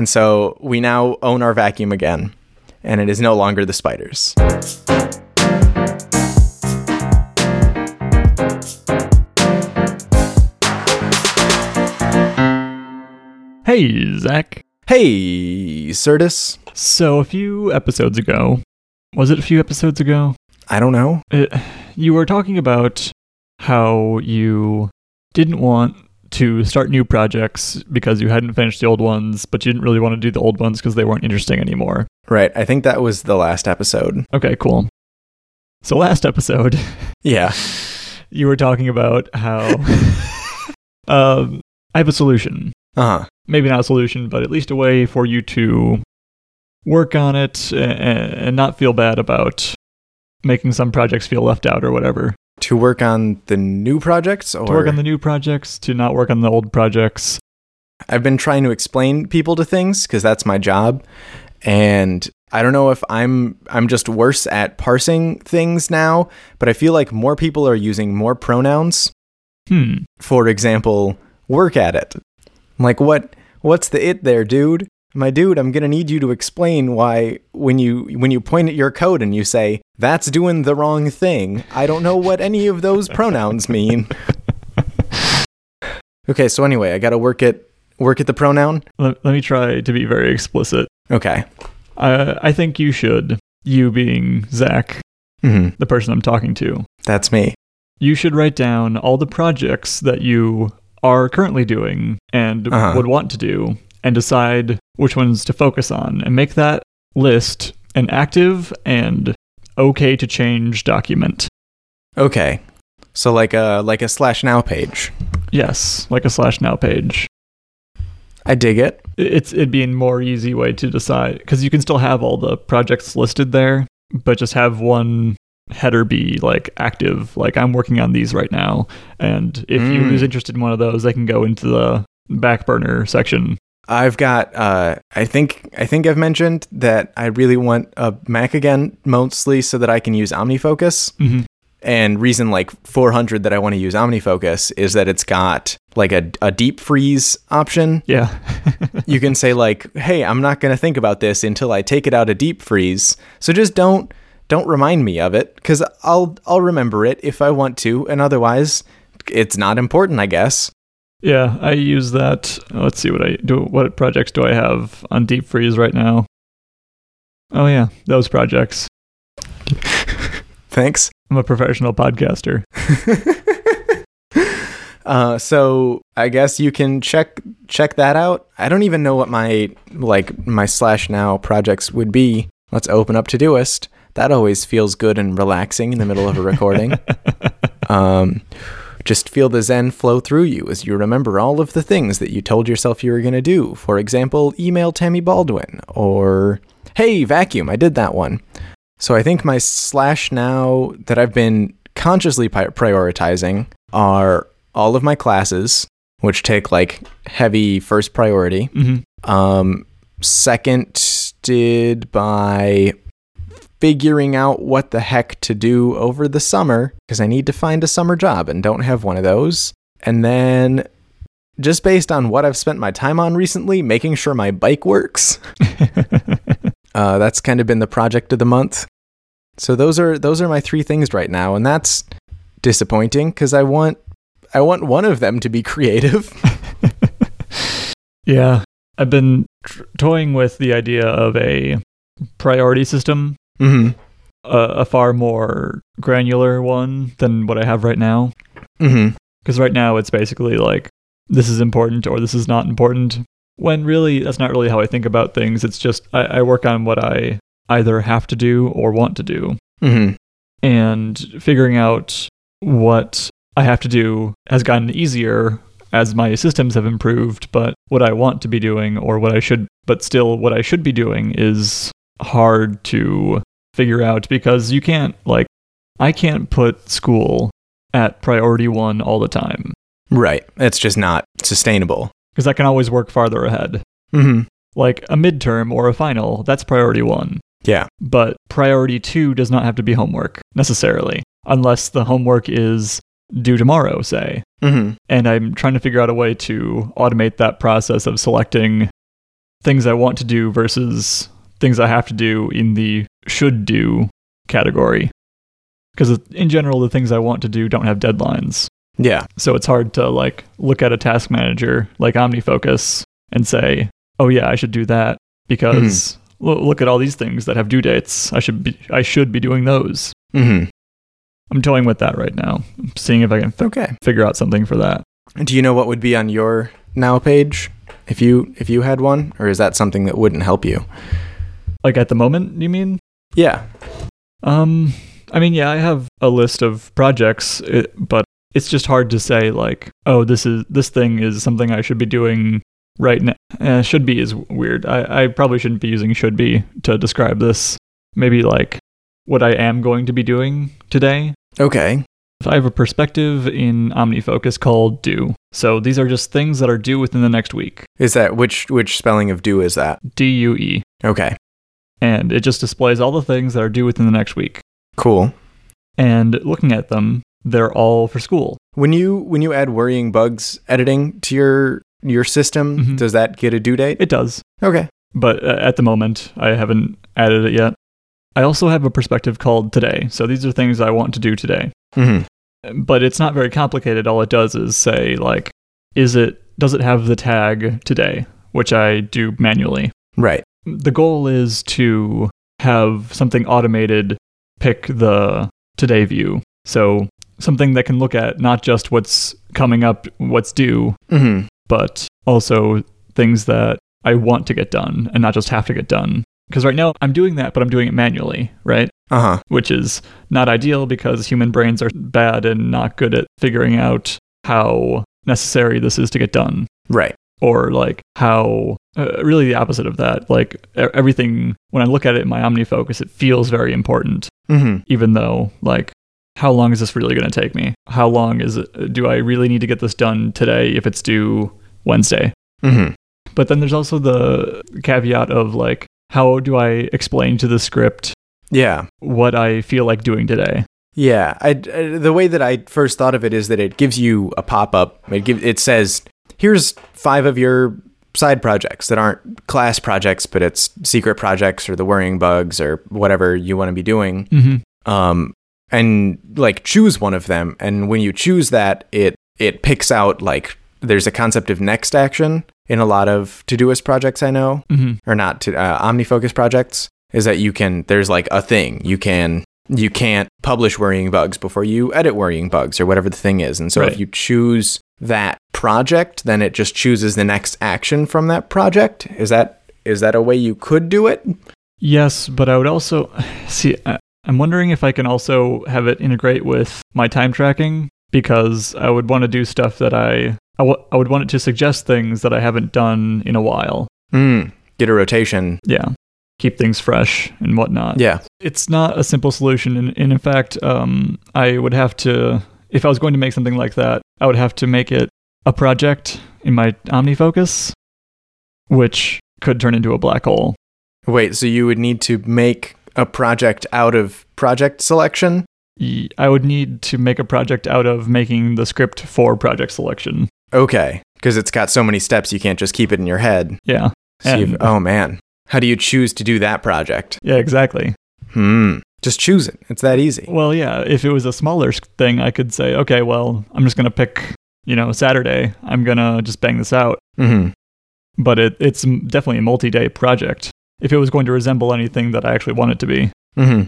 And so we now own our vacuum again, and it is no longer the spiders. Hey, Zach. Hey, Certus. So, a few episodes ago, was it a few episodes ago? I don't know. It, you were talking about how you didn't want to start new projects because you hadn't finished the old ones, but you didn't really want to do the old ones because they weren't interesting anymore. Right. I think that was the last episode. Okay, cool. So, last episode, Yeah. you were talking about how um, I have a solution. Uh huh. Maybe not a solution, but at least a way for you to work on it and, and not feel bad about making some projects feel left out or whatever. To work on the new projects, or To work on the new projects, to not work on the old projects. I've been trying to explain people to things because that's my job, and I don't know if I'm I'm just worse at parsing things now, but I feel like more people are using more pronouns. Hmm. For example, work at it. I'm like, what? What's the it there, dude? My dude, I'm gonna need you to explain why when you when you point at your code and you say that's doing the wrong thing. I don't know what any of those pronouns mean. okay, so anyway, I gotta work at work at the pronoun. Let, let me try to be very explicit. Okay. Uh, I think you should, you being Zach, hmm the person I'm talking to, That's me. you should write down all the projects that you are currently doing and Uh-huh. would want to do and decide which ones to focus on and make that list an active and okay to change document. Okay. So like a like a slash now page. Yes, like a slash now page. I dig it. It's it'd be a more easy way to decide because you can still have all the projects listed there, but just have one header be like active. Like I'm working on these right now, and if you Mm. interested in one of those, they can go into the back burner section. I've got uh I think I think I've mentioned that I really want a Mac again mostly so that I can use OmniFocus. Mm-hmm. And reason like 400 that I want to use OmniFocus is that it's got like a, a deep freeze option. Yeah. You can say like, "Hey, I'm not going to think about this until I take it out of deep freeze." So just don't don't remind me of it cuz I'll I'll remember it if I want to and otherwise it's not important, I guess. Yeah, I use that. Let's see what I do. What projects do I have on deep freeze right now? Oh yeah, those projects. Thanks. I'm a professional podcaster. Uh, so I guess you can check check that out. I don't even know what my like my slash now projects would be. Let's open up Todoist. That always feels good and relaxing in the middle of a recording. um, just feel the zen flow through you as you remember all of the things that you told yourself you were going to do. For example, email Tammy Baldwin or hey vacuum. I did that one. So I think my slash now that I've been consciously prioritizing are all of my classes, which take like heavy first priority. hmm Um, seconded by figuring out what the heck to do over the summer because I need to find a summer job and don't have one of those. And then just based on what I've spent my time on recently, making sure my bike works. Uh, that's kind of been the project of the month. So those are those are my three things right now, and that's disappointing because I want I want one of them to be creative. yeah, I've been tr- toying with the idea of a priority system, mm-hmm. a, a far more granular one than what I have right now. Mm-hmm. Because right now it's basically like this is important or this is not important. When really that's not really how I think about things. It's just I, I work on what I either have to do or want to do, Mm-hmm. and figuring out what I have to do has gotten easier as my systems have improved. But what I want to be doing or what I should, but still what I should be doing is hard to figure out because you can't like I can't put school at priority one all the time Right. It's just not sustainable. because I can always work farther ahead. Mm-hmm. Like a midterm or a final, that's priority one. Yeah. But priority two does not have to be homework necessarily, unless the homework is due tomorrow, say. Mm-hmm. And I'm trying to figure out a way to automate that process of selecting things I want to do versus things I have to do in the should do category. Because in general, the things I want to do don't have deadlines. Yeah. So it's hard to like look at a task manager like OmniFocus and say, "Oh yeah, I should do that because lo- look at all these things that have due dates. I should be I should be doing those." hmm I'm toying with that right now. I'm seeing if I can f- Okay. figure out something for that. Do you know what would be on your now page if you if you had one, or is that something that wouldn't help you? Like at the moment, you mean? Yeah. Um, I mean, yeah, I have a list of projects, but it's just hard to say like, oh, this is this thing is something I should be doing right now. Eh, should be is weird. I, I probably shouldn't be using should be to describe this. Maybe like what I am going to be doing today. Okay. If I have a perspective in OmniFocus called do. So these are just things that are due within the next week. Is that which which spelling of do is that? D U E. Okay. And it just displays all the things that are due within the next week. Cool. And looking at them, they're all for school. When you when you add worrying bugs editing to your your system, Mhm. does that get a due date? It does. Okay. but uh, at the moment I haven't added it yet. I also have a perspective called today. So these are things I want to do today. hmm But it's not very complicated. All it does is say like is it does it have the tag today, which I do manually. Right. The goal is to have something automated pick the today view. So something that can look at not just what's coming up, what's due, hmm but also things that I want to get done and not just have to get done. Because right now I'm doing that, but I'm doing it manually, right? Uh huh. Which is not ideal because human brains are bad and not good at figuring out how necessary this is to get done. Right. Or like how, uh, really the opposite of that. Like everything, when I look at it in my OmniFocus, it feels very important, hmm even though like, how long is this really going to take me? How long is it? Do I really need to get this done today if it's due Wednesday? hmm But then there's also the caveat of like, how do I explain to the script Yeah. what I feel like doing today? Yeah, I, I- the way that I first thought of it is that it gives you a pop up. It give, it says, "Here's five of your side projects that aren't class projects, but it's secret projects or the worrying bugs or whatever you want to be doing." Mm-hmm. Um, and like choose one of them, and when you choose that, it it picks out like there's a concept of next action in a lot of to Todoist projects I know Mm-hmm. or not to uh, OmniFocus projects is that you can there's like a thing you can you can't publish worrying bugs before you edit worrying bugs or whatever the thing is and so Right. if you choose that project then it just chooses the next action from that project is that is that a way you could do it Yes, but I would also see. I- I'm wondering if I can also have it integrate with my time tracking because I would want to do stuff that I I would want it to suggest things that I haven't done in a while. mm, get a rotation Yeah, keep things fresh and whatnot. yeah it's not a simple solution and, and in fact um, i would have to if i was going to make something like that i would have to make it a project in my omnifocus which could turn into a black hole wait so you would need to make a project out of project selection I would need to make a project out of making the script for project selection okay because it's got so many steps you can't just keep it in your head yeah so oh man how do you choose to do that project yeah exactly Hmm. Just choose it. It's that easy. well yeah if it was a smaller thing i could say okay well i'm just going to pick you know saturday i'm going to just bang this out. Hmm but it, it's definitely a multi-day project if it was going to resemble anything that i actually want it to be. Hmm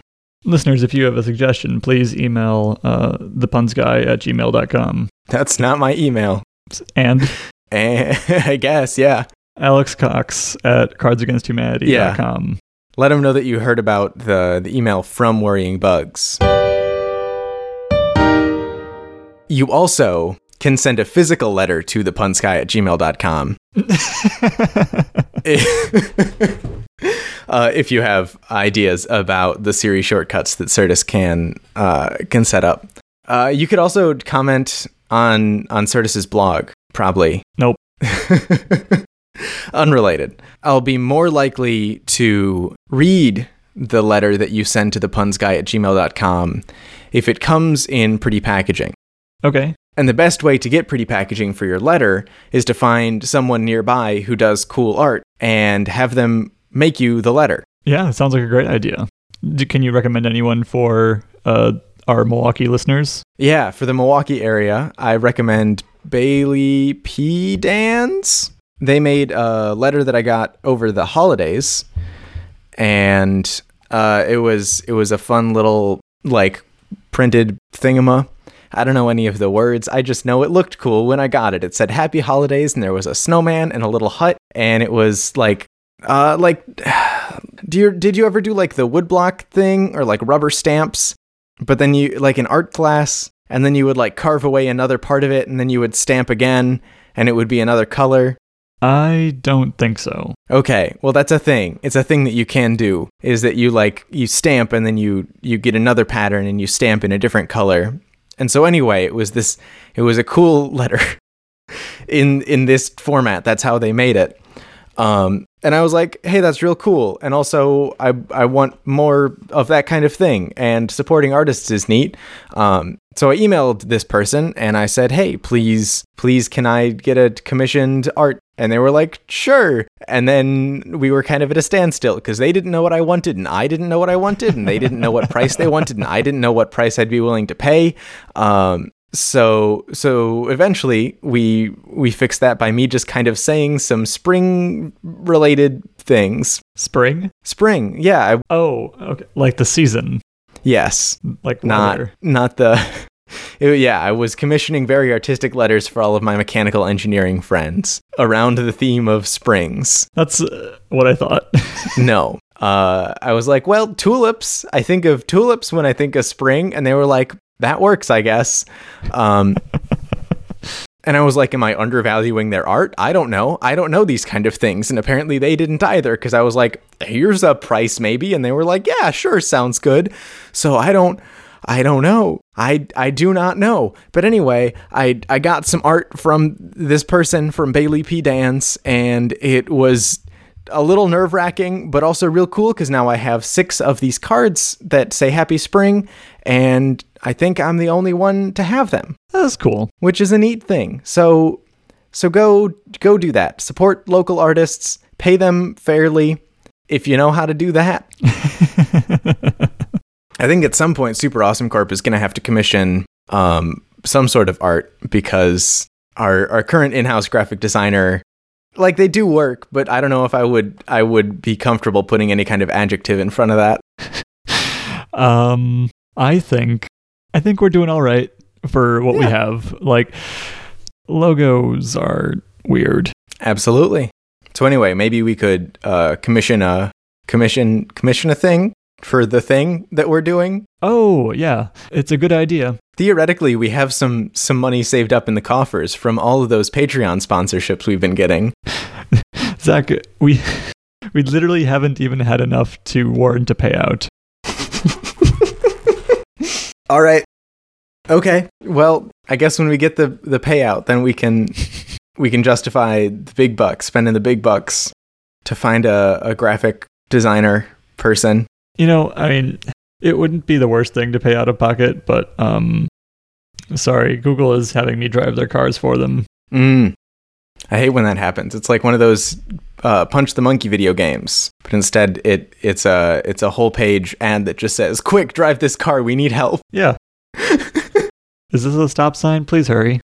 listeners if you have a suggestion please email uh, thepunsguy at gmail.com That's not my email. and? Eh, I guess, yeah. alex cox at cardsagainsthumanity.com Let them know that you heard about the, the email from Worrying Bugs. You also can send a physical letter to thepunsky at gmail.com uh, if you have ideas about the Siri shortcuts that Certus can uh, can set up. Uh, you could also comment on on Certus's blog, probably. Nope. Unrelated. I'll be more likely to read the letter that you send to the punsguy at gmail.com if it comes in pretty packaging. okay And the best way to get pretty packaging for your letter is to find someone nearby who does cool art and have them make you the letter. Yeah, it sounds like a great idea. Can you recommend anyone for uh, our Milwaukee listeners? Yeah, for the Milwaukee area, I recommend Bailey P. Dans. They made a letter that I got over the holidays, and uh, it was it was a fun little like printed thingama. I don't know any of the words. I just know it looked cool when I got it. It said "Happy Holidays" and there was a snowman and a little hut, and it was like uh like do you did you ever do like the woodblock thing or like rubber stamps but then you like an art class and then you would like carve away another part of it and then you would stamp again and it would be another color I don't think so. okay well that's a thing it's a thing that you can do is that you like you stamp and then you you get another pattern and you stamp in a different color and so anyway it was this it was a cool letter in in this format that's how they made it um and I was like, "Hey, that's real cool." And also, I I want more of that kind of thing. And supporting artists is neat. Um, so I emailed this person and I said, "Hey, please, please, can I get a commissioned art?" And they were like, "Sure." And then we were kind of at a standstill because they didn't know what I wanted, and I didn't know what I wanted, and they didn't know what price they wanted, and I didn't know what price I'd be willing to pay. Um, so so eventually we we fixed that by me just kind of saying some spring related things Spring? spring yeah I, Oh, okay. Like the season, yes like not weather. not the it- yeah i was commissioning very artistic letters for all of my mechanical engineering friends around the theme of springs. That's uh, what I thought. no. Uh, i was like well tulips. I think of tulips when i think of spring and they were like that works i guess. Um, and i was like am i undervaluing their art? I don't know. I don't know these kind of things. And apparently they didn't either because i was like here's a price maybe. And they were like yeah sure sounds good. So i don't I don't know. I I do not know. But anyway, I I got some art from this person from Bailey P Dance and it was a little nerve wracking, but also real cool because now I have six of these cards that say Happy Spring, and I think I'm the only one to have them, That's cool. which is a neat thing. So, so go go do that. Support local artists, pay them fairly, if you know how to do that. I think at some point, Super Awesome Corp is going to have to commission um, some sort of art because our our current in-house graphic designer like they do work, but I don't know if I would I would be comfortable putting any kind of adjective in front of that. Um, I think I think we're doing all right for what we have. Like logos are weird. Absolutely. So anyway, maybe we could uh, commission a commission commission a thing for the thing that we're doing. Oh, yeah. It's a good idea. Theoretically, we have some some money saved up in the coffers from all of those Patreon sponsorships we've been getting. Zach, we we literally haven't even had enough to warrant a payout. All right. Okay. Well, I guess when we get the the payout, then we can we can justify the big bucks, spending the big bucks to find a, a graphic designer person. You know, I mean, it wouldn't be the worst thing to pay out of pocket, but um sorry, Google is having me drive their cars for them. Mm. I hate when that happens. It's like one of those uh, punch the monkey video games, but instead it it's a it's a whole page ad that just says, "Quick, drive this car. We need help." Yeah. is this a stop sign? Please hurry.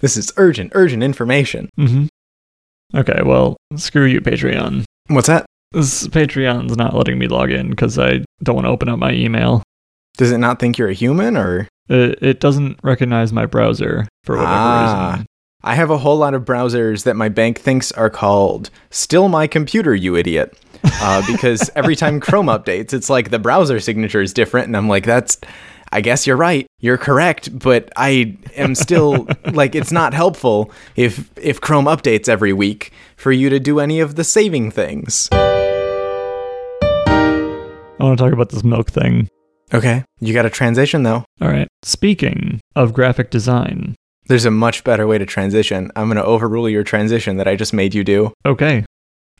This is urgent, urgent information. Mm-hmm. Okay, well, screw you Patreon. What's that? This Patreon's not letting me log in cuz I don't want to open up my email. Does it not think you're a human, or It, it doesn't recognize my browser for whatever Ah. reason. I have a whole lot of browsers that my bank thinks are called "Still My Computer, You Idiot," uh, because every time Chrome updates, it's like the browser signature is different, and I'm like, "That's." I guess you're right. You're correct, but I am still like it's not helpful if if Chrome updates every week for you to do any of the saving things. I want to talk about this milk thing. Okay, you got a transition though. All right. Speaking of graphic design. There's a much better way to transition. I'm going to overrule your transition that I just made you do. Okay.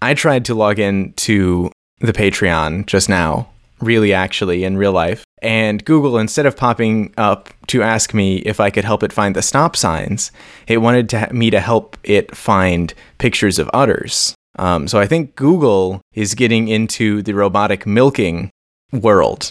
I tried to log in to the Patreon just now, really, actually, in real life. And Google, instead of popping up to ask me if I could help it find the stop signs, it wanted to, me to help it find pictures of udders. Um, so I think Google is getting into the robotic milking world.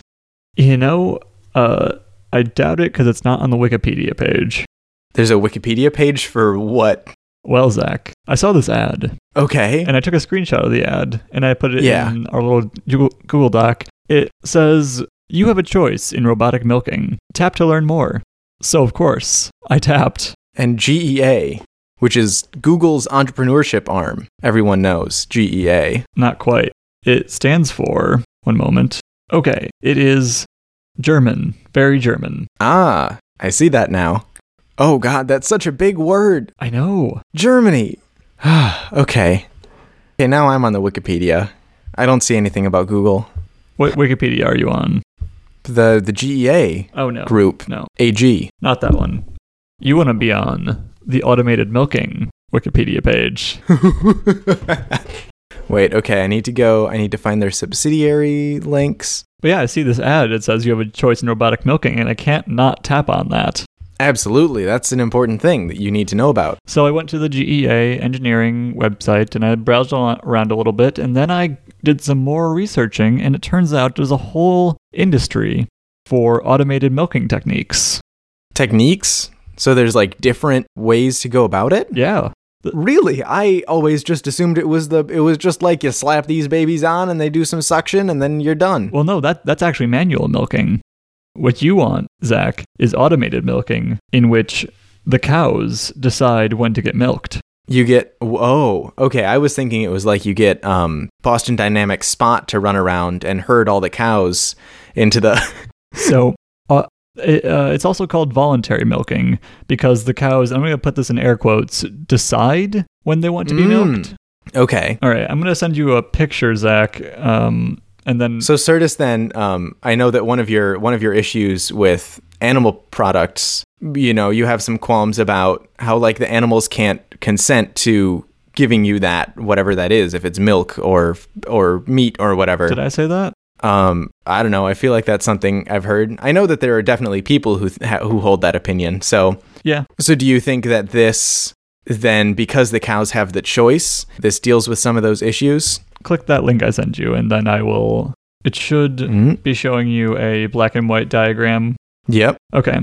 You know, uh, I doubt it because it's not on the Wikipedia page. There's a Wikipedia page for what? Well, Zach, I saw this ad Okay. and I took a screenshot of the ad and I put it Yeah. in our little Google Google Doc. It says, You have a choice in robotic milking. Tap to learn more. So, of course, I tapped. And GEA, which is Google's entrepreneurship arm. Everyone knows E GEA. Not quite. It stands for, one moment. Okay, it is German, very German. Ah, I see that now. Oh god, that's such a big word. I know. Germany. okay. Okay, now I'm on the Wikipedia. I don't see anything about Google. What Wikipedia are you on? The the GEA Oh, no. group, No, AG. not that one. You want to be on the automated milking Wikipedia page. Wait, okay, I need to go. I need to find their subsidiary links. But yeah, I see this ad. It says you have a choice in robotic milking, and I can't not tap on that. Absolutely, that's an important thing that you need to know about. So I went to the GEA engineering website and I browsed around a little bit, and then I did some more researching, and it turns out there's a whole industry for automated milking techniques. Techniques. So there's like different ways to go about it. Yeah. Really, I always just assumed it was the. It was just like you slap these babies on and they do some suction and then you're done. Well, no, that that's actually manual milking. What you want, Zach, is automated milking, in which the cows decide when to get milked. You get oh okay. I was thinking it was like you get um Boston Dynamics Spot to run around and herd all the cows into the. So uh, it, uh, it's also called voluntary milking because the cows, I'm going to put this in air quotes, decide when they want to be Mm. milked. okay. All right, I'm going to send you a picture, Zach, um, and then So Certus, then um, I know that one of your one of your issues with animal products, you know, you have some qualms about how like the animals can't consent to giving you that whatever that is, if it's milk or or meat or whatever. did I say that? Um, I don't know. I feel like that's something I've heard. I know that there are definitely people who th- who hold that opinion. So, Yeah. so do you think that this then, because the cows have the choice, this deals with some of those issues? Click that link I sent you, and then I will. It should Mm-hmm. be showing you a black and white diagram. Yep. Okay,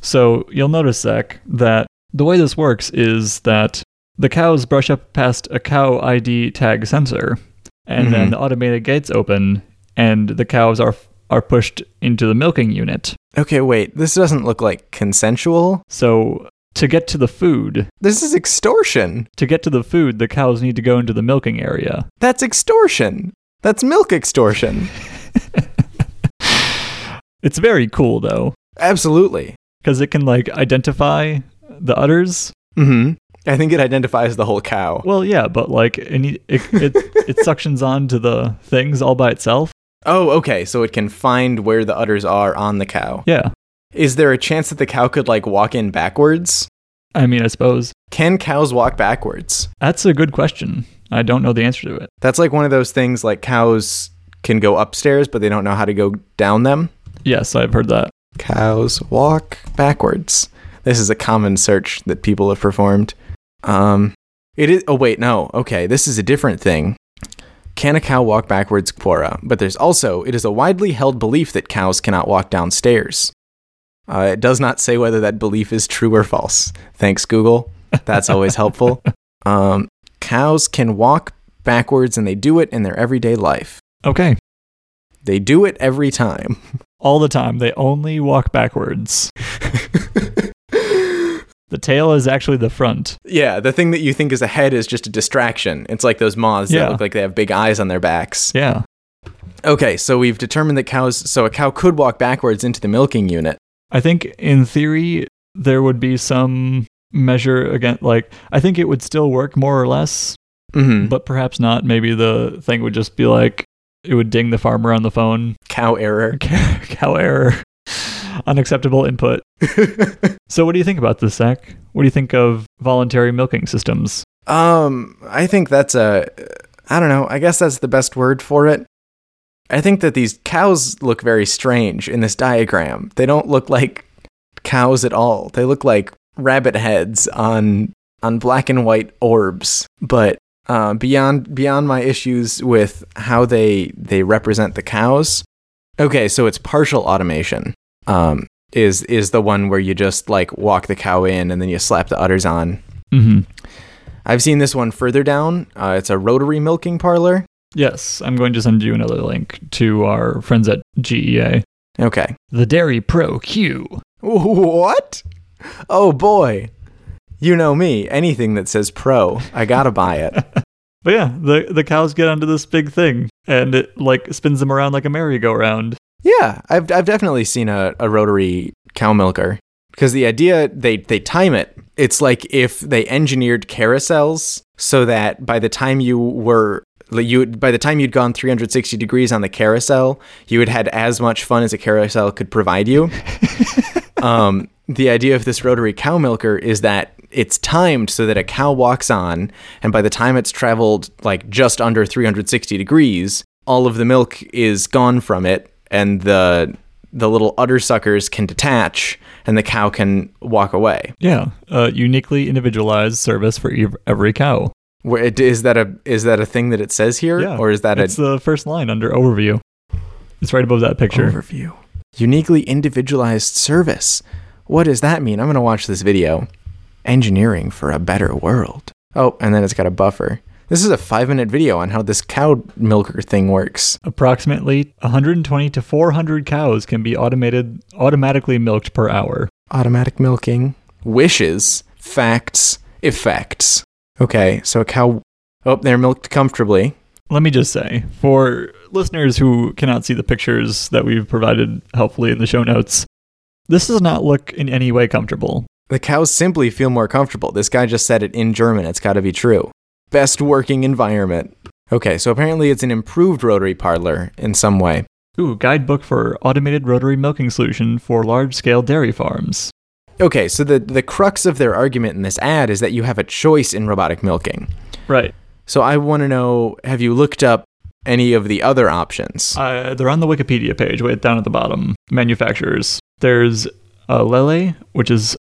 so you'll notice, Zach, that the way this works is that the cows brush up past a cow ID tag sensor, and then Mhm. the automated gates open, and the cows are are pushed into the milking unit. Okay. Wait. This doesn't look like consensual. So to get to the food, This is extortion. to get to the food, the cows need to go into the milking area. That's extortion. That's milk extortion. It's very cool though, Absolutely. because it can like identify the udders. Mm-hmm. I think it identifies the whole cow. Well, yeah, but like it need- it it, it suctions on to the things all by itself. Oh, okay. So it can find where the udders are on the cow. Yeah, Is there a chance that the cow could like walk in backwards? I mean, I suppose Can cows walk backwards? that's a good question. I don't know the answer to it. That's like one of those things like cows can go upstairs, but they don't know how to go down them. Yes, I've heard that. Cows walk backwards. This is a common search that people have performed. Um, it is. Oh wait, no. Okay, this is a different thing. Can a cow walk backwards, Quora? But there's also it is a widely held belief that cows cannot walk downstairs. Uh, it does not say whether that belief is true or false. Thanks, Google. That's always helpful. Um, cows can walk backwards, and they do it in their everyday life. Okay, They do it every time. all the time they only walk backwards. The tail is actually the front. Yeah, the thing that you think is a head is just a distraction. It's like those moths Yeah. that look like they have big eyes on their backs. Yeah. Okay, so we've determined that cows. So a cow could walk backwards into the milking unit. I think in theory there would be some measure again like I think it would still work more or less, hmm but perhaps not. Maybe the thing would just be like it would ding the farmer on the phone. cow error. Cow error. Unacceptable input. So what do you think about this, Zach? What do you think of voluntary milking systems? um, I think that's a. I don't know. I guess that's the best word for it. I think that these cows look very strange in this diagram. They don't look like cows at all. They look like rabbit heads on on black and white orbs. But uh, beyond beyond my issues with how they they represent the cows, okay, so it's partial automation. Um, is is the one where you just like walk the cow in and then you slap the udders on. Mm-hmm. I've seen this one further down. Uh, it's a rotary milking parlor. Yes, I'm going to send you another link to our friends at GEA. Okay. The Dairy Pro Q. What? Oh boy. You know me. Anything that says pro, I gotta buy it. But yeah, the the cows get onto this big thing and it like spins them around like a merry-go-round. Yeah, I've I've definitely seen a, a rotary cow milker because the idea they they time it. It's like if they engineered carousels so that by the time you were you by the time you'd gone 360 degrees on the carousel, you had had as much fun as a carousel could provide you. um, the idea of this rotary cow milker is that it's timed so that a cow walks on, and by the time it's traveled like just under 360 degrees, all of the milk is gone from it, and the the little udder suckers can detach, and the cow can walk away. Yeah, a uniquely individualized service for ev- every cow. Where is that a is that a thing that it says here, Yeah, or is that It's a the first line under overview. It's right above that picture. overview? Uniquely individualized service. What does that mean? I'm gonna watch this video. Engineering for a better world. Oh, and then it's got a buffer. This is a five minute video on how this cow milker thing works. Approximately 120 to 400 cows can be automated automatically milked per hour. Automatic milking. Wishes. Facts. Effects. Okay, so a cow. Oh, they're milked comfortably. Let me just say, for listeners who cannot see the pictures that we've provided helpfully in the show notes, this does not look in any way comfortable. The cows simply feel more comfortable. This guy just said it in German. It's got to be true. Best working environment. Okay, so apparently it's an improved rotary parlor in some way. Ooh, guidebook for automated rotary milking solution for large scale dairy farms. Okay, so the, the crux of their argument in this ad is that you have a choice in robotic milking. Right. So I want to know have you looked up any of the other options? Uh, they're on the Wikipedia page, way down at the bottom. Manufacturers. There's uh, Lely, which is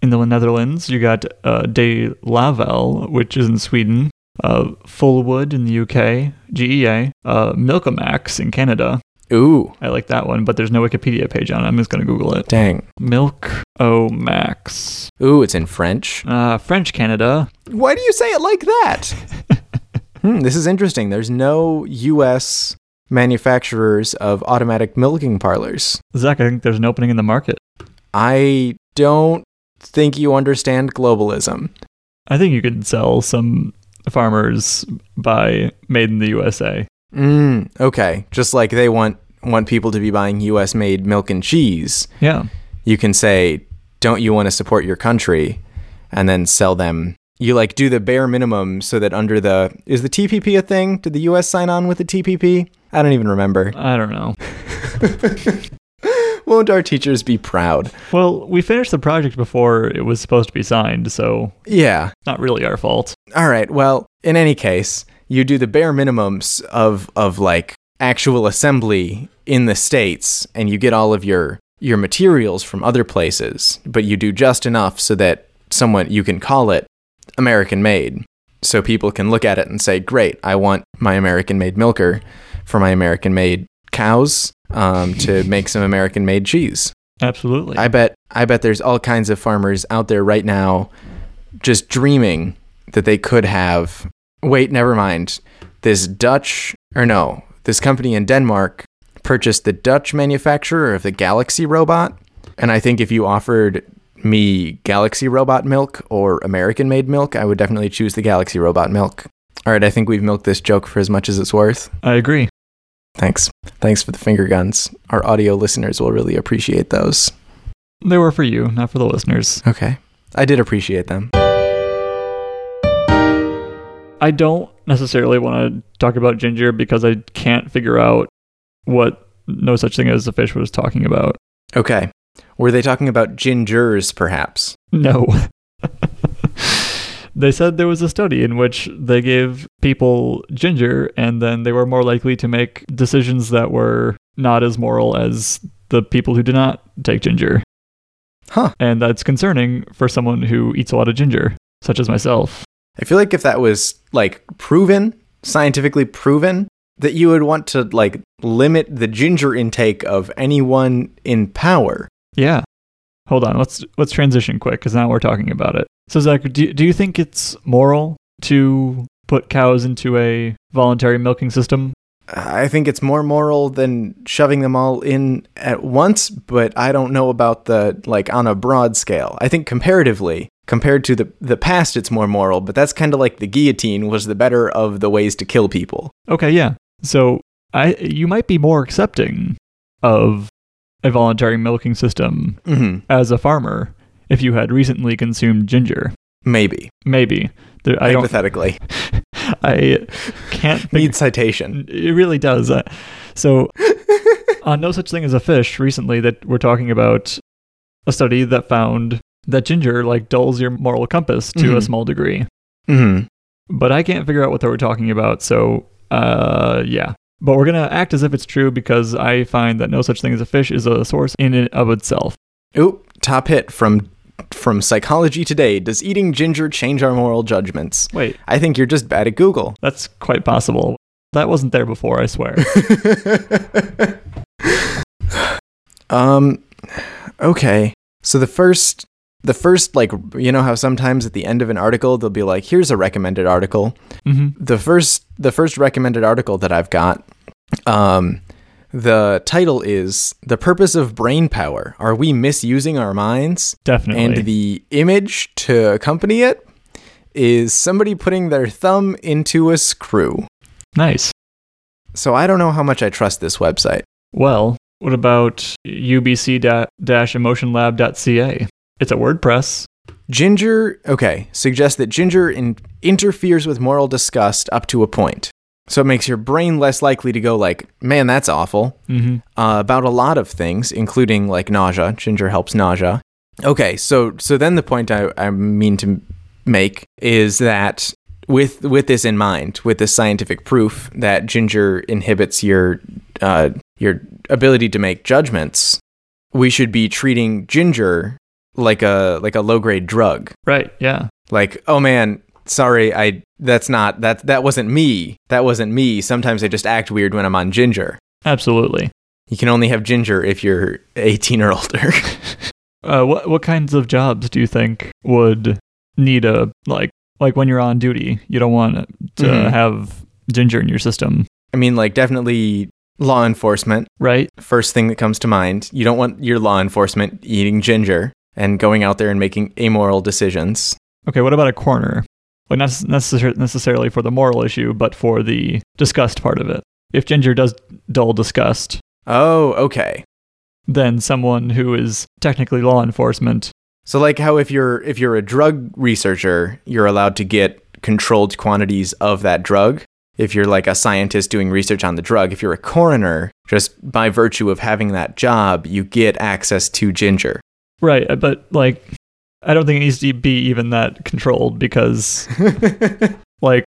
in the Netherlands. You got uh, De Lavel, which is in Sweden. Uh, Fullwood in the UK. GEA. Uh, Milkomax in Canada. Ooh, I like that one, but there's no Wikipedia page on it. I'm just going to Google it. dang. Milk O Max. Ooh, it's in French. Uh, French Canada. Why do you say it like that? hmm, this is interesting. There's no U.S. manufacturers of automatic milking parlors. Zach, I think there's an opening in the market. I don't think you understand globalism. I think you could sell some farmers by Made in the USA. Mm, okay, just like they want want people to be buying U.S. made milk and cheese, Yeah. you can say, "Don't you want to support your country?" and then sell them. You like do the bare minimum so that under the is the TPP a thing? Did the U.S. sign on with the TPP? I don't even remember. I don't know. Won't our teachers be proud? Well, we finished the project before it was supposed to be signed, so Yeah. not really our fault. All right. Well, in any case, you do the bare minimums of of like actual assembly in the states, and you get all of your your materials from other places, but you do just enough so that someone you can call it American made, so people can look at it and say, "Great, I want my American made milker for my American made cows um, to make some American made cheese." Absolutely. I bet I bet there's all kinds of farmers out there right now just dreaming that they could have wait, never mind. This Dutch or no, this company in Denmark purchased the Dutch manufacturer of the Galaxy robot. And I think if you offered me Galaxy robot milk or American made milk, I would definitely choose the Galaxy robot milk. All right, I think we've milked this joke for as much as it's worth. I agree. Thanks. Thanks for the finger guns. Our audio listeners will really appreciate those. They were for you, not for the listeners. Okay. I did appreciate them. I don't necessarily want to talk about ginger because I can't figure out what no such thing as a fish was talking about. Okay. Were they talking about gingers, perhaps? No. They said there was a study in which they gave people ginger and then they were more likely to make decisions that were not as moral as the people who did not take ginger. Huh. And that's concerning for someone who eats a lot of ginger, such as myself. I feel like if that was like proven, scientifically proven, that you would want to like limit the ginger intake of anyone in power. Yeah. Hold on. Let's let's transition quick because now we're talking about it. So Zach, do do you think it's moral to put cows into a voluntary milking system? I think it's more moral than shoving them all in at once, but I don't know about the like on a broad scale. I think comparatively, compared to the the past it's more moral, but that's kind of like the guillotine was the better of the ways to kill people. Okay, yeah. So I you might be more accepting of a voluntary milking system Mhm. as a farmer if you had recently consumed ginger. Maybe. Maybe. There, I hypothetically. I can't think Need citation. It really does. Uh, so, on No Such Thing as a Fish, recently that we're talking about a study that found that ginger like dulls your moral compass to a Mhm. small degree. Mhm. But I can't figure out what they were talking about. So, uh, yeah. But we're gonna act as if it's true because I find that No Such Thing as a Fish is a source in and of itself. Oop, top hit from from Psychology Today. Does eating ginger change our moral judgments? Wait, I think you're just bad at Google. that's quite possible. That wasn't there before, I swear. um okay. So the first the first like you know how sometimes at the end of an article they'll be like here's a recommended article. hmm The first the first recommended article that I've got um the title is The Purpose of Brain Power. Are we misusing our minds? Definitely. And the image to accompany it is somebody putting their thumb into a screw. nice. So I don't know how much I trust this website. Well, what about ubc-emotionlab.ca? It's a WordPress. Ginger, okay, suggests that ginger in- interferes with moral disgust up to a point. So it makes your brain less likely to go like, man, that's awful, Mm-hmm. uh, about a lot of things, including like nausea. Ginger helps nausea. Okay, so so then the point I, I mean to make is that with with this in mind, with this scientific proof that ginger inhibits your uh, your ability to make judgments, we should be treating ginger like a like a low grade drug. Right, yeah. Like, oh man, sorry, I that's not that that wasn't me. That wasn't me. Sometimes I just act weird when I'm on ginger. Absolutely. You can only have ginger if you're 18 or older. Uh, what what kinds of jobs do you think would need a like like when you're on duty, you don't want to Mhm. have ginger in your system, I mean, like definitely law enforcement. right? First thing that comes to mind. You don't want your law enforcement eating ginger and going out there and making amoral decisions. Okay, what about a coroner? Like not necessar- necessarily for the moral issue, but for the disgust part of it. If ginger does dull disgust, Oh, okay. then someone who is technically law enforcement, So like how if you're if you're a drug researcher, you're allowed to get controlled quantities of that drug. If you're like a scientist doing research on the drug, if you're a coroner, just by virtue of having that job, you get access to ginger. right? uh, But like, I don't think it needs to be even that controlled because like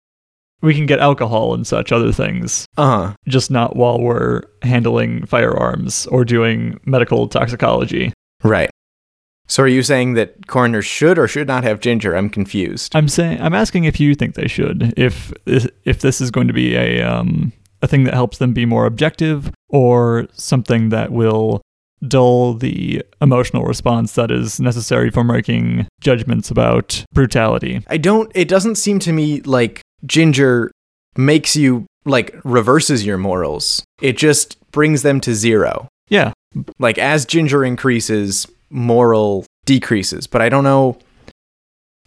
we can get alcohol and such other things, uh-huh. just not while we're handling firearms or doing medical toxicology. Right. So are you saying that coroners should or should not have ginger? I'm confused. I'm saying I'm asking if you think they should. If if this is going to be a um a thing that helps them be more objective or something that will dull the emotional response that is necessary for making judgments about brutality. I don't it doesn't seem to me like ginger makes you like reverses your morals. It just brings them to zero. Yeah. like as ginger increases moral decreases but i don't know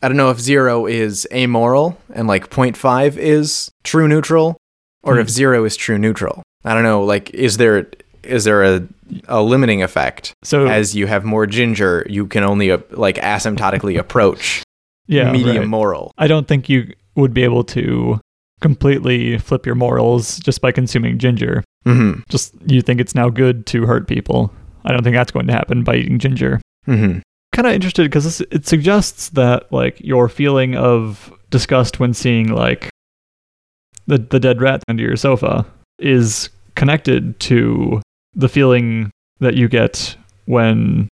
i don't know if zero is amoral and like 0.5 is true neutral or Hmm. if zero is true neutral i don't know like is there is there a, a limiting effect So as you have more ginger you can only uh, like asymptotically approach yeah, medium right. moral I don't think you would be able to completely flip your morals just by consuming ginger. mm-hmm Just you think it's now good to hurt people. I don't think that's going to happen by eating ginger. mm-hmm kind of interested because it suggests that like your feeling of disgust when seeing like the the dead rat under your sofa is connected to the feeling that you get when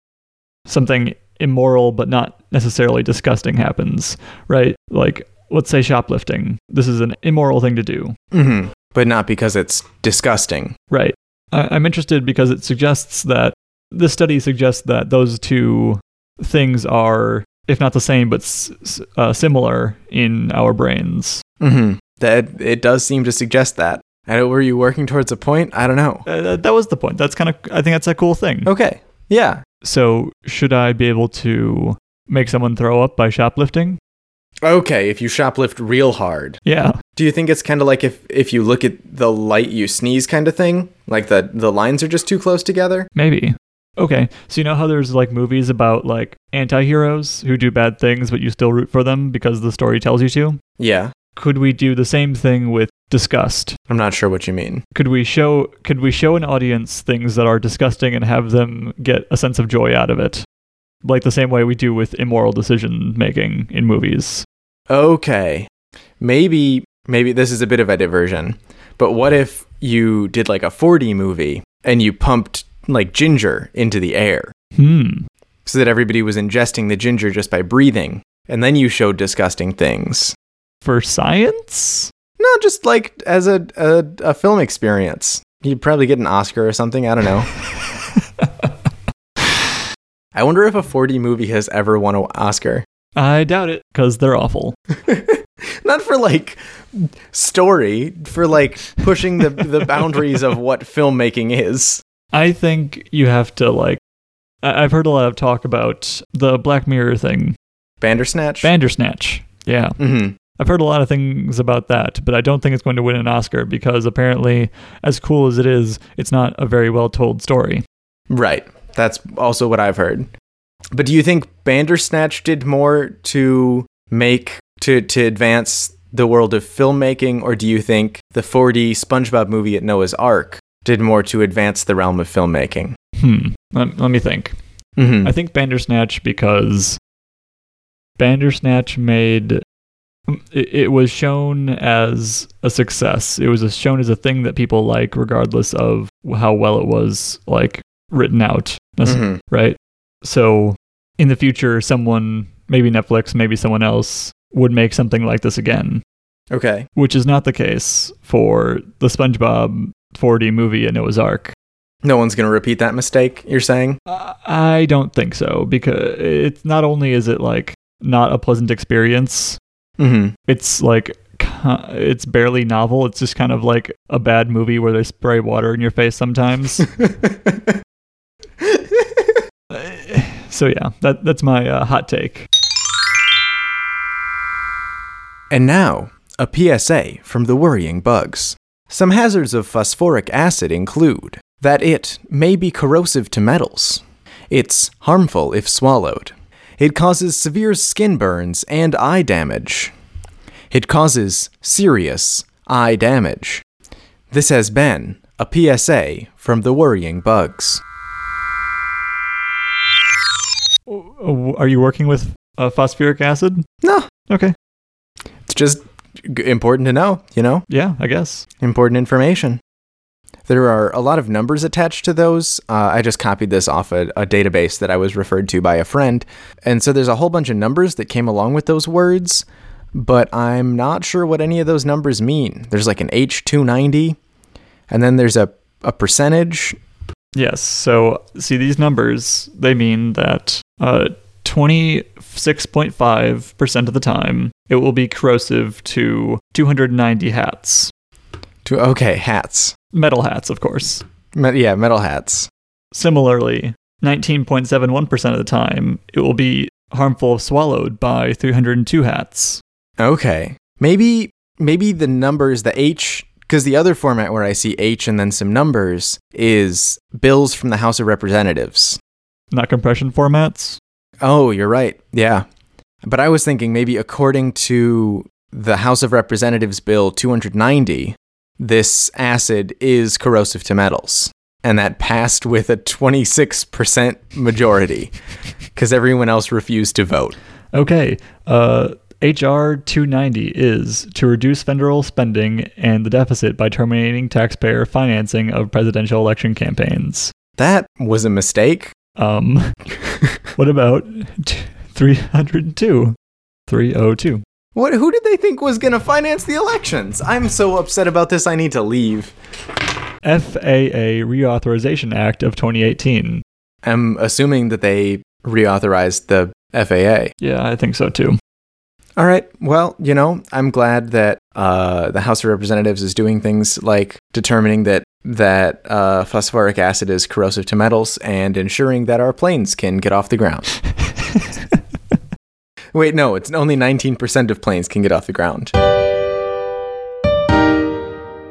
something immoral but not necessarily disgusting happens, right? Like let's say shoplifting. This is an immoral thing to do. hmm But not because it's disgusting. Right. I- I'm interested because it suggests that this study suggests that those two things are, if not the same, but s- uh, similar in our brains. hmm That it does seem to suggest that. Don't, were you working towards a point? I don't know. Uh, that- was the point. That's kind of, I think that's a cool thing. Okay. Yeah. So, should I be able to make someone throw up by shoplifting? Okay. If you shoplift real hard, Yeah. do you think it's kind of like if if you look at the light, you sneeze kind of thing? Like the the lines are just too close together? Maybe. Okay. So, you know how there's like movies about like anti heroes who do bad things, but you still root for them because the story tells you to? Yeah. Could we do the same thing with disgust? I'm not sure what you mean. could we show could we show an audience things that are disgusting and have them get a sense of joy out of it like the same way we do with immoral decision making in movies Okay. Maybe maybe this is a bit of a diversion. But what if you did like a 4D movie and you pumped like ginger into the air hmm so that everybody was ingesting the ginger just by breathing and then you showed disgusting things? For science No, just like as a a, a film experience. You'd probably get an Oscar or something, I don't know. I wonder if a 4D movie has ever won an Oscar. i doubt it because they're awful Not for like story, for like pushing the the boundaries of what filmmaking is. i think you have to like I- i've heard a lot of talk about the black mirror thing Bandersnatch. bandersnatch yeah hmm I've heard a lot of things about that, but I don't think it's going to win an Oscar because apparently, as cool as it is, it's not a very well told story. Right. That's also what I've heard. But do you think Bandersnatch did more to make to to advance the world of filmmaking, or do you think the 4D SpongeBob movie at Noah's Ark did more to advance the realm of filmmaking? Hmm. Let, let me think. hmm I think Bandersnatch because Bandersnatch made it, it was shown as a success. It was shown as a thing that people like, regardless of how well it was like written out, Mhm. right? So in the future, someone, maybe Netflix, maybe someone else, would make something like this again, Okay. which is not the case for the SpongeBob 4D movie at Noah's Ark. No one's gonna repeat that mistake. You're saying? Uh, I don't think so because it's not only is it like not a pleasant experience, hmm it's like it's barely novel. It's just kind of like a bad movie where they spray water in your face sometimes. so yeah, that that's my uh, hot take. And now, a PSA from the worrying bugs. Some hazards of phosphoric acid include that it may be corrosive to metals. It's harmful if swallowed. It causes severe skin burns and eye damage. It causes serious eye damage. This has been a PSA from the worrying bugs. Uh, Are you working with uh, phosphoric acid? No, Okay, it's just important to know, you know? yeah, I guess. important information. There are a lot of numbers attached to those. Uh, I just copied this off a, a database that I was referred to by a friend. And so there's a whole bunch of numbers that came along with those words, but I'm not sure what any of those numbers mean. There's like an H290, and then there's a, a percentage. Yes. So see these numbers, they mean that uh, 26.5% of the time it will be corrosive to 290 hats. To, okay, hats. Metal hats, of course. Me- yeah, metal hats. Similarly, 19.71% of the time it will be harmful if swallowed by 302 hats. Okay. Maybe maybe the numbers, the H, because the other format where I see H and then some numbers is bills from the House of Representatives. Not compression formats. Oh, you're right. Yeah. But I was thinking maybe according to the House of Representatives Bill 290, this acid is corrosive to metals. And that passed with a 26% majority. because everyone else refused to vote. Okay. Uh, HR 290 is to reduce federal spending and the deficit by terminating taxpayer financing of presidential election campaigns. That was a mistake. Um, what about t- 302? 302. What? Who did they think was going to finance the elections? I'm so upset about this. I need to leave. FAA Reauthorization Act of 2018. I'm assuming that they reauthorized the FAA. Yeah, I think so too. All right. Well, you know, I'm glad that uh, the House of Representatives is doing things like determining that that uh, phosphoric acid is corrosive to metals and ensuring that our planes can get off the ground. Wait, no, it's only 19% of planes can get off the ground.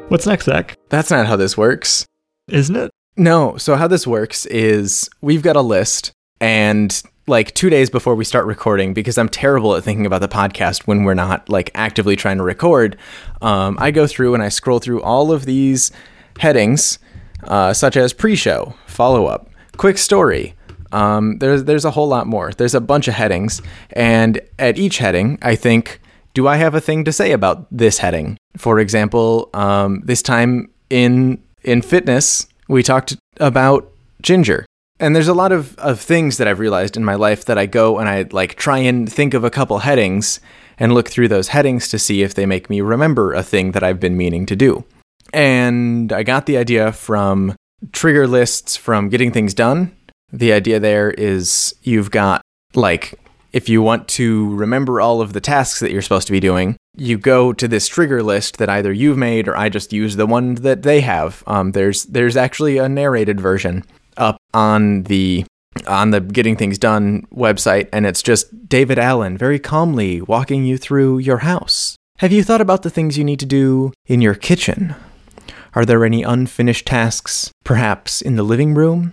What's next, Zach? That's not how this works. Isn't it? No. So, how this works is we've got a list, and like two days before we start recording, because I'm terrible at thinking about the podcast when we're not like actively trying to record, um, I go through and I scroll through all of these headings, uh, such as pre show, follow up, quick story. Um, there's, there's a whole lot more. There's a bunch of headings, and at each heading, I think, do I have a thing to say about this heading? For example, um, this time in in fitness, we talked about ginger. And there's a lot of, of things that I've realized in my life that I go and I like try and think of a couple headings and look through those headings to see if they make me remember a thing that I've been meaning to do. And I got the idea from trigger lists from getting things done. The idea there is you've got like if you want to remember all of the tasks that you're supposed to be doing, you go to this trigger list that either you've made or I just use the one that they have. Um, there's there's actually a narrated version up on the on the Getting Things Done website, and it's just David Allen very calmly walking you through your house. Have you thought about the things you need to do in your kitchen? Are there any unfinished tasks, perhaps in the living room?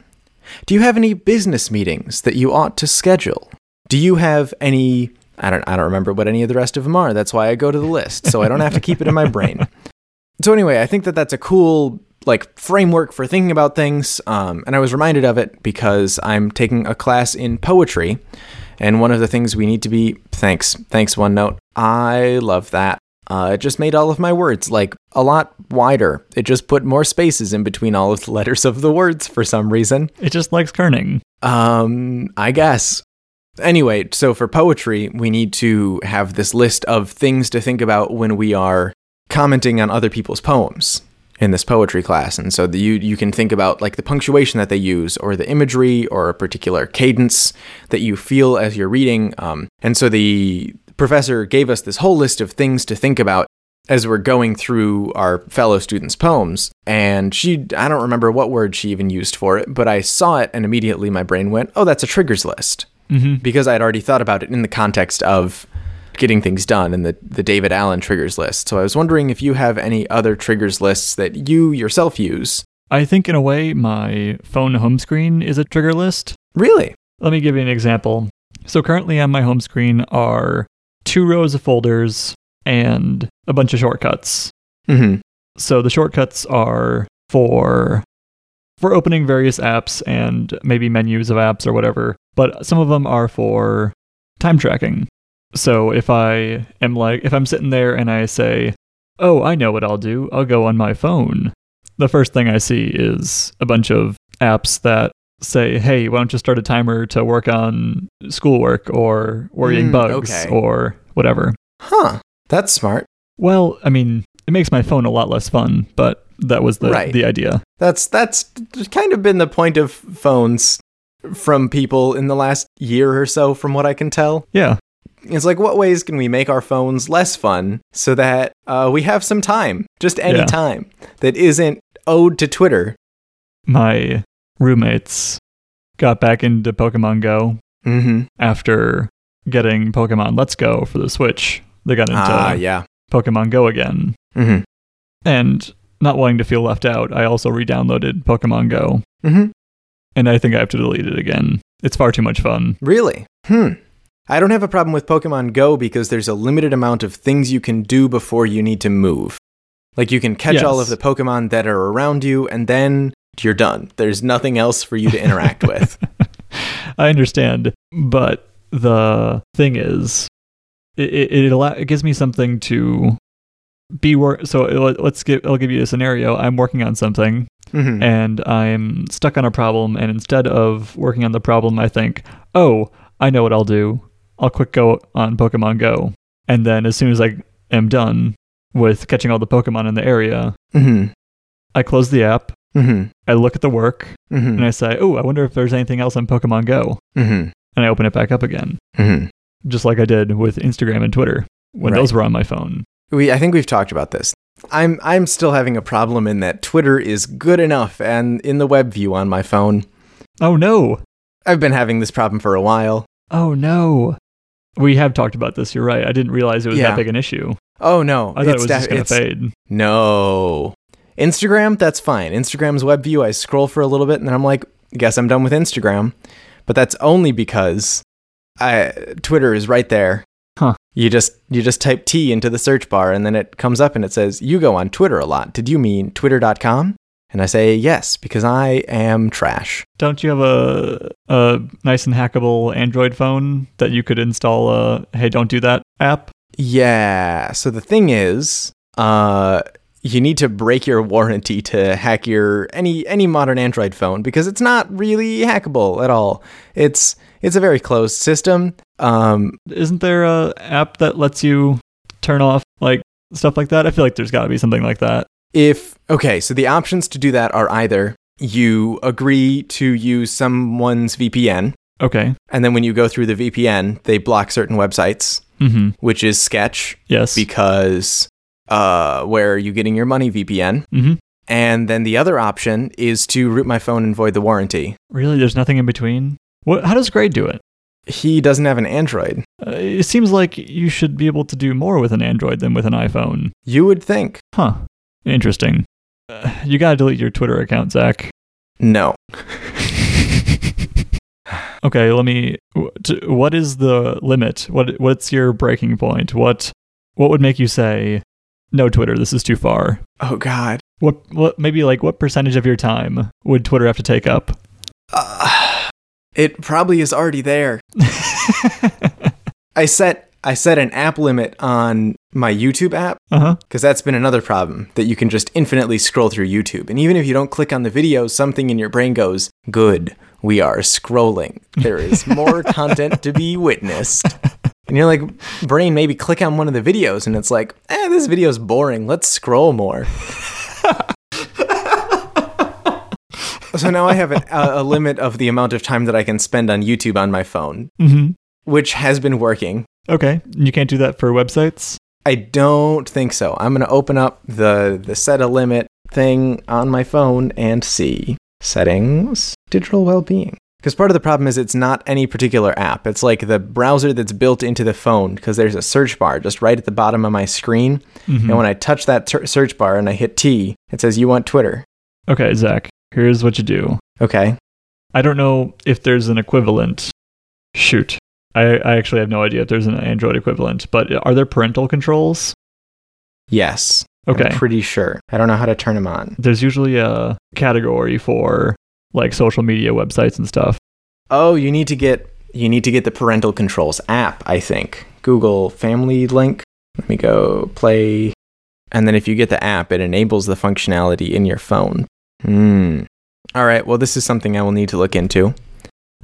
Do you have any business meetings that you ought to schedule? Do you have any I don't I don't remember what any of the rest of them are. That's why I go to the list, so I don't have to keep it in my brain. So anyway, I think that that's a cool like framework for thinking about things, um, and I was reminded of it because I'm taking a class in poetry, and one of the things we need to be thanks thanks OneNote. I love that. Uh, it just made all of my words like a lot wider. It just put more spaces in between all of the letters of the words for some reason. It just likes kerning. Um, I guess. Anyway, so for poetry, we need to have this list of things to think about when we are commenting on other people's poems in this poetry class. And so the, you you can think about like the punctuation that they use, or the imagery, or a particular cadence that you feel as you're reading. Um, and so the professor gave us this whole list of things to think about as we're going through our fellow students' poems. And she, I don't remember what word she even used for it, but I saw it and immediately my brain went, oh, that's a triggers list Mm-hmm. because I had already thought about it in the context of getting things done in the, the David Allen triggers list. So I was wondering if you have any other triggers lists that you yourself use. I think, in a way, my phone home screen is a trigger list. Really? Let me give you an example. So, currently on my home screen are two rows of folders and a bunch of shortcuts. Mm-hmm. So, the shortcuts are for for opening various apps and maybe menus of apps or whatever, but some of them are for time tracking. So if I am like, if I'm sitting there and I say, oh, I know what I'll do, I'll go on my phone, the first thing I see is a bunch of apps that say, hey, why don't you start a timer to work on schoolwork or worrying Mm, bugs okay. or whatever. Huh. That's smart. Well, I mean, it makes my phone a lot less fun, but that was the, Right. the idea. That's that's kind of been the point of phones from people in the last year or so, from what I can tell. Yeah. It's like, what ways can we make our phones less fun so that uh, we have some time, just any Yeah. time that isn't owed to Twitter? My roommates got back into Pokemon Go Mm-hmm. after getting Pokemon Let's Go for the Switch. They got into Ah, yeah. Pokemon Go again. Mm-hmm. And not wanting to feel left out, I also re downloaded Pokemon Go. Mm-hmm. And I think I have to delete it again. It's far too much fun. Really? Hmm. I don't have a problem with Pokemon Go because there's a limited amount of things you can do before you need to move. Like you can catch all of the Pokemon that are around you and then you're done. There's nothing else for you to interact with. I understand, but the thing is, it it, it, allow, it gives me something to be work. So let- let's give I'll give you a scenario. I'm working on something Mhm. and I'm stuck on a problem, and instead of working on the problem, I think, oh, I know what I'll do. I'll quick go on Pokemon Go, and then as soon as I am done with catching all the Pokemon in the area, Mhm. I close the app. Mhm. I look at the work Mhm. and I say, "Oh, I wonder if there's anything else on Pokemon Go," Mhm. And I open it back up again, Mhm. just like I did with Instagram and Twitter when Right. those were on my phone. We I think we've talked about this. I'm I'm still having a problem in that Twitter is good enough and in the web view on my phone. Oh no! I've been having this problem for a while. Oh no! We have talked about this. You're right. I didn't realize it was Yeah. that big an issue. Oh no. I thought it it's was just gonna fade. No. Instagram, that's fine. Instagram's web view, I scroll for a little bit and then I'm like, guess I'm done with Instagram. But that's only because I Twitter is right there. Huh. You just you just type T into the search bar and then it comes up and it says, "You go on Twitter a lot. Did you mean twitter.com?" And I say, "Yes, because I am trash." Don't you have a a nice and hackable Android phone that you could install a "Hey, don't do that" app? Yeah. So the thing is, uh, you need to break your warranty to hack your any any modern Android phone because it's not really hackable at all. It's it's a very closed system. Um, Isn't there a app that lets you turn off like stuff like that? I feel like there's got to be something like that. if okay, so the options to do that are either you agree to use someone's VPN, Okay. and then when you go through the VPN, they block certain websites, Mm-hmm. which is sketch Yes. because uh, where are you getting your money VPN? mm-hmm. And then the other option is to root my phone and void the warranty. Really, there's nothing in between. What? How does Grey do it? He doesn't have an Android. Uh, it seems like you should be able to do more with an Android than with an iPhone. You would think. Huh. Interesting. Uh, you gotta delete your Twitter account, Zach. No. Okay, let me. What is the limit? What What's your breaking point? What What would make you say, "No, Twitter, this is too far"? Oh, God. What What maybe like what percentage of your time would Twitter have to take up? Uh, it probably is already there. I set I set an app limit on my YouTube app because that's been another problem that you can just infinitely scroll through YouTube. And even if you don't click on the video, something in your brain goes, "Good, we are scrolling. There is more content to be witnessed." And you're like, brain, maybe click on one of the videos, and it's like, eh, this video's boring. Let's scroll more. so now I have an, a, a limit of the amount of time that I can spend on YouTube on my phone, hmm which has been working. Okay, you can't do that for websites. I don't think so. I'm gonna open up the the set a limit thing on my phone and see settings, digital well-being. Because part of the problem is it's not any particular app. It's like the browser that's built into the phone. Because there's a search bar just right at the bottom of my screen, Mhm. and when I touch that ter- search bar and I hit T, it says you want Twitter. Okay, Zach. Here's what you do. Okay. I don't know if there's an equivalent. Shoot. I, I actually have no idea if there's an Android equivalent, but are there parental controls? Yes. Okay. I'm pretty sure. I don't know how to turn them on. There's usually a category for like social media websites and stuff. Oh, you need to get you need to get the parental controls app, I think. Google Family Link. Let me go play. And then if you get the app, it enables the functionality in your phone. Hmm. All right. Well, this is something I will need to look into.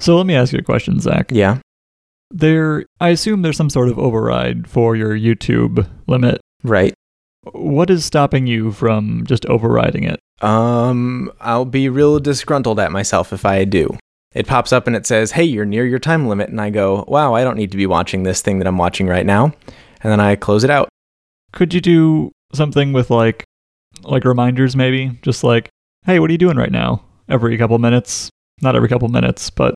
So let me ask you a question, Zach. Yeah. There, I assume there's some sort of override for your YouTube limit. Right. What is stopping you from just overriding it? Um, I'll be real disgruntled at myself if I do. It pops up and it says, "Hey, you're near your time limit." And I go, "Wow, I don't need to be watching this thing that I'm watching right now." And then I close it out. Could you do something with like, like reminders maybe? Just like, hey, what are you doing right now? Every couple minutes, not every couple minutes, but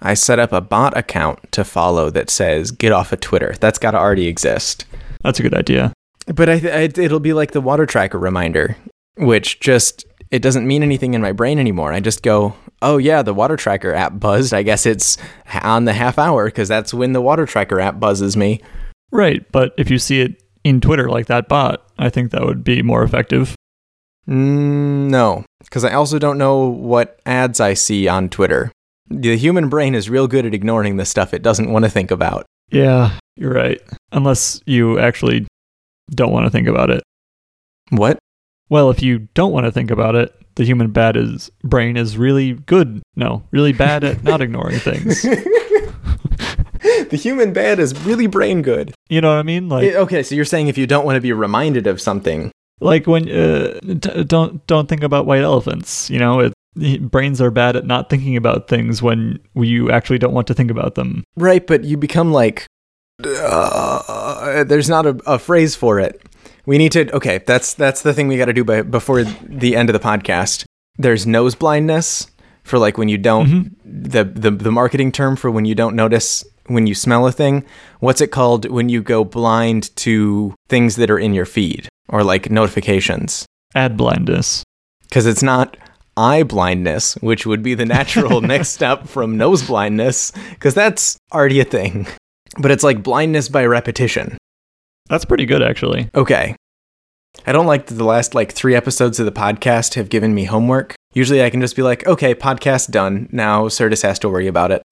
I set up a bot account to follow that says "Get off of Twitter." That's got to already exist. that's a good idea. But I, I, it'll be like the water tracker reminder, which just it doesn't mean anything in my brain anymore. I just go, "Oh yeah, the water tracker app buzzed. I guess it's on the half hour because that's when the water tracker app buzzes me." Right, but if you see it in Twitter like that bot, I think that would be more effective. Mm, no, because I also don't know what ads I see on Twitter. The human brain is real good at ignoring the stuff it doesn't want to think about. Yeah, you're right. Unless you actually don't want to think about it. What? Well, if you don't want to think about it, the human bad is brain is really good. No, really bad at not ignoring things. the human bad is really brain good. You know what I mean? Like Eh, okay, so you're saying if you don't want to be reminded of something. like when uh, d- don't don't think about white elephants. You know, it, brains are bad at not thinking about things when you actually don't want to think about them. Right, but you become like. Uh, there's not a, a phrase for it. We need to. Okay, that's that's the thing we got to do by, before the end of the podcast. There's nose blindness for like when you don't Mhm. the, the the marketing term for when you don't notice when you smell a thing. What's it called when you go blind to things that are in your feed or like notifications? Ad blindness. Because it's not eye blindness, which would be the natural next step from nose blindness, because that's already a thing. But it's like blindness by repetition. That's pretty good, actually. Okay. I don't like that the last like three episodes of the podcast have given me homework. Usually I can just be like, okay, podcast done. Now Certus has to worry about it.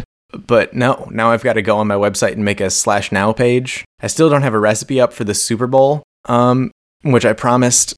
But no, now I've got to go on my website and make a slash now page. I still don't have a recipe up for the Super Bowl, um, which I promised.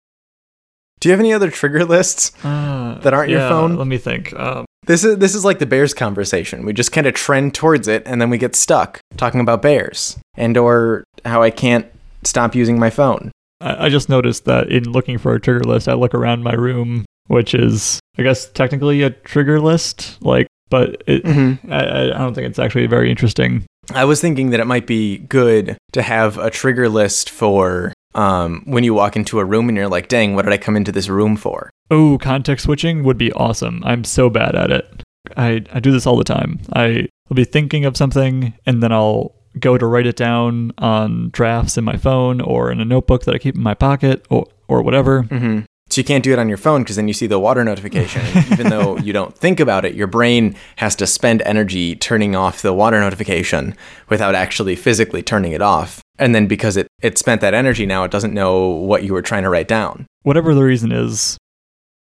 Do you have any other trigger lists? Uh, That aren't your phone? Let me think. Um, This is this is like the bears conversation. We just kind of trend towards it and then we get stuck talking about bears and or how I can't stop using my phone. I, I just noticed that in looking for a trigger list, I look around my room, which is, I guess, technically a trigger list. Like, but it, Mm-hmm. I, I I don't think it's actually very interesting. I was thinking that it might be good to have a trigger list for um, when you walk into a room and you're like, "Dang, what did I come into this room for?" Oh, context switching would be awesome. I'm so bad at it. I, I do this all the time. I will be thinking of something and then I'll go to write it down on drafts in my phone or in a notebook that I keep in my pocket or, or whatever. Mm-hmm. So you can't do it on your phone because then you see the water notification. Even though you don't think about it, your brain has to spend energy turning off the water notification without actually physically turning it off. And then because it, it spent that energy now, it doesn't know what you were trying to write down. Whatever the reason is,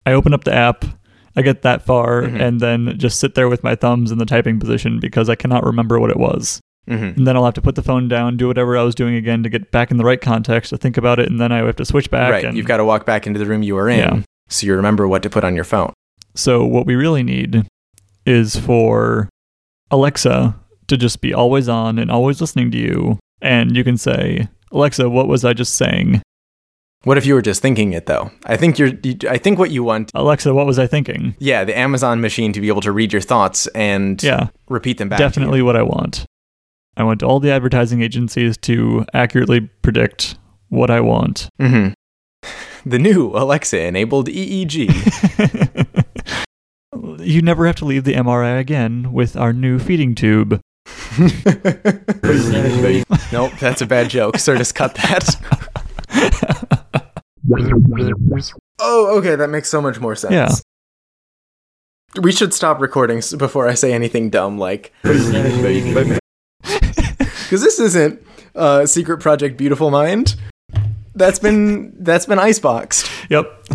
I open up the app, I get that far, Mhm. and then just sit there with my thumbs in the typing position because I cannot remember what it was. Mm-hmm. And then I'll have to put the phone down, do whatever I was doing again to get back in the right context to think about it, and then I have to switch back. Right. and- You've got to walk back into the room you were in Yeah. so you remember what to put on your phone. So what we really need is for Alexa to just be always on and always listening to you, and you can say, "Alexa, what was I just saying?" What if you were just thinking it though? I think you're. You, I think what you want. Alexa, what was I thinking? Yeah, the Amazon machine to be able to read your thoughts and Yeah, repeat them back. to you. definitely what I want. I want all the advertising agencies to accurately predict what I want. Mm-hmm. The new Alexa enabled EEG. you never have to leave the MRI again with our new feeding tube. nope, that's a bad joke. Sir, just cut that. oh, okay, that makes so much more sense. Yeah. We should stop recording before I say anything dumb like. Because this isn't uh, Secret Project Beautiful Mind. That's been that's been iceboxed. Yep.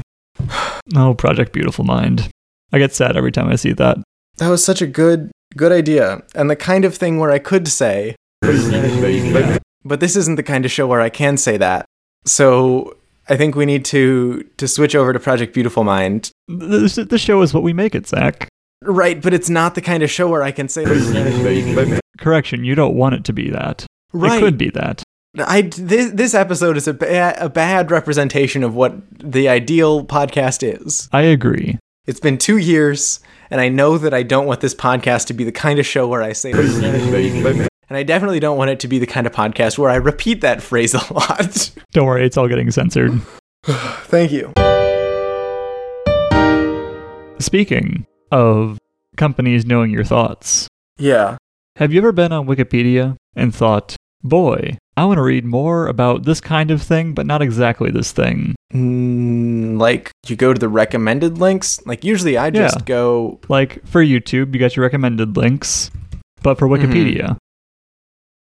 Oh, Project Beautiful Mind. I get sad every time I see that. That was such a good good idea, and the kind of thing where I could say, but this isn't the kind of show where I can say that. So I think we need to to switch over to Project Beautiful Mind. This, this show is what we make it, Zach. Right, but it's not the kind of show where I can say Correction, you don't want it to be that. right. It could be that. I this, this episode is a ba- a bad representation of what the ideal podcast is. I agree. It's been two years, and I know that I don't want this podcast to be the kind of show where I say and I definitely don't want it to be the kind of podcast where I repeat that phrase a lot. Don't worry, it's all getting censored. Thank you. Speaking of companies knowing your thoughts, Yeah. have you ever been on Wikipedia and thought, boy, I want to read more about this kind of thing, but not exactly this thing? Mm, like you go to the recommended links. Like usually I just Yeah. go. Like for YouTube, you got your recommended links, but for Mhm. Wikipedia,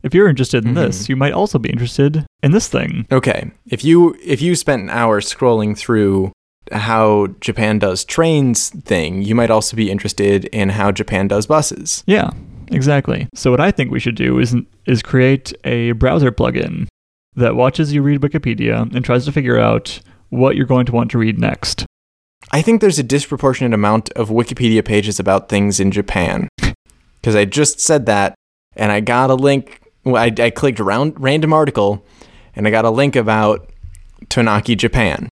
if you're interested in this, Mhm. you might also be interested in this thing. Okay, if you if you spent an hour scrolling through how Japan does trains thing, you might also be interested in how Japan does buses. Yeah, exactly. So what I think we should do is is create a browser plugin that watches you read Wikipedia and tries to figure out what you're going to want to read next. I think there's a disproportionate amount of Wikipedia pages about things in Japan. Because I just said that, and I got a link. well, I, I clicked around random article, and I got a link about Tonaki, Japan.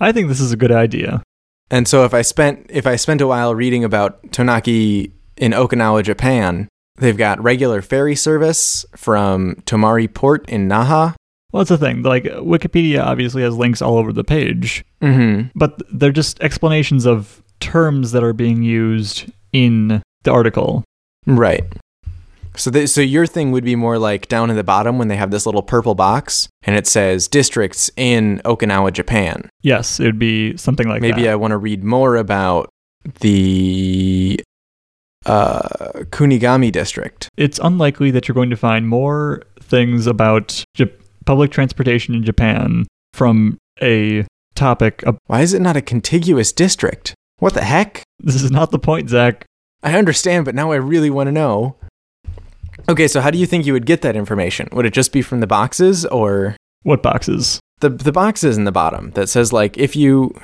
I think this is a good idea. And so if I spent if I spent a while reading about Tonaki in Okinawa, Japan, they've got regular ferry service from Tomari Port in Naha. Well, that's the thing. Like Wikipedia obviously has links all over the page, Mm-hmm. but they're just explanations of terms that are being used in the article. Right. So so your thing would be more like down in the bottom when they have this little purple box and it says districts in Okinawa, Japan. Yes, it would be something like Maybe that. I want to read more about the uh, Kunigami district. it's unlikely that you're going to find more things about Jap- public transportation in Japan from a topic. Of- Why is it not a contiguous district? What the heck? this is not the point, Zach. I understand, but now I really want to know. Okay, so how do you think you would get that information? Would it just be from the boxes or What boxes? the the boxes in the bottom that says like if you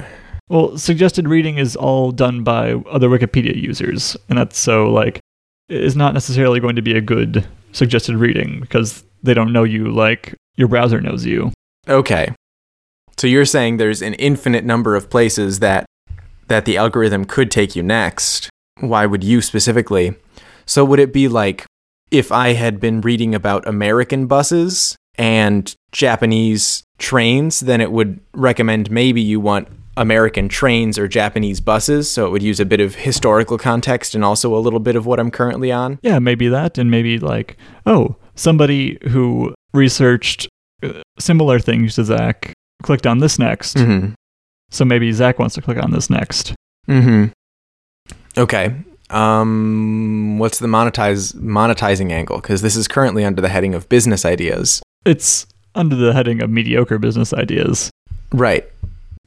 Well, suggested reading is all done by other Wikipedia users, and that's so like is not necessarily going to be a good suggested reading because they don't know you like your browser knows you. Okay. So you're saying there's an infinite number of places that that the algorithm could take you next. Why would you specifically? So would it be like if I had been reading about American buses and Japanese trains, then it would recommend maybe you want American trains or Japanese buses, so it would use a bit of historical context and also a little bit of what I'm currently on. Yeah, maybe that, and maybe like, oh, somebody who researched uh, similar things to Zach clicked on this next, Mhm. so maybe Zach wants to click on this next. Mm-hmm. Okay. Um, what's the monetize monetizing angle? Because this is currently under the heading of business ideas. It's under the heading of mediocre business ideas Right.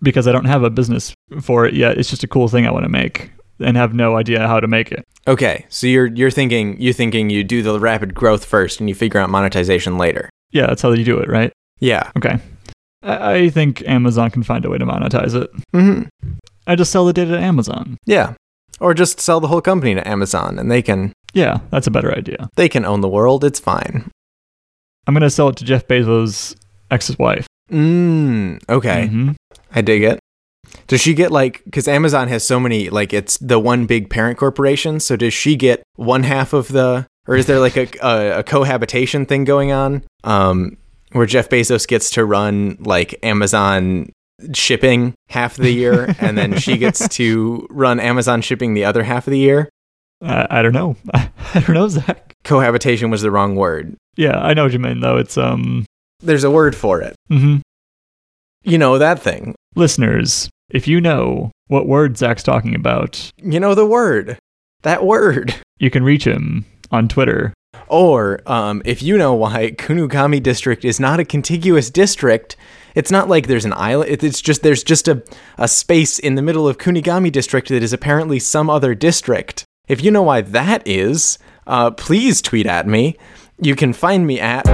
Because I don't have a business for it yet. It's just a cool thing I want to make and have no idea how to make it. Okay. So you're you're thinking you thinking you do the rapid growth first and you figure out monetization later. Yeah, that's how you do it, right? Yeah. Okay. I, I think Amazon can find a way to monetize it. Mm-hmm. I just sell the data to Amazon. Yeah. Or just sell the whole company to Amazon and they can Yeah, that's a better idea. they can own the world. It's fine. I'm going to sell it to Jeff Bezos' ex wife. Mm. Okay. Mhm. I dig it. Does she get like because Amazon has so many like it's the one big parent corporation? So does she get one half of the, or is there like a a, a cohabitation thing going on? Um, where Jeff Bezos gets to run like Amazon shipping half of the year, and then she gets to run Amazon shipping the other half of the year. I, I don't know. I don't know, Zach. Cohabitation was the wrong word. Yeah, I know what you mean, though. It's, um, There's a word for it. mhm. You know that thing. listeners, if you know what word Zach's talking about, You know the word. That word. you can reach him on Twitter. Or um, if you know why Kunigami district is not a contiguous district, it's not like there's an island. it- It's just there's just a, a space in the middle of Kunigami district that is apparently some other district. If you know why that is, uh, please tweet at me. You can find me at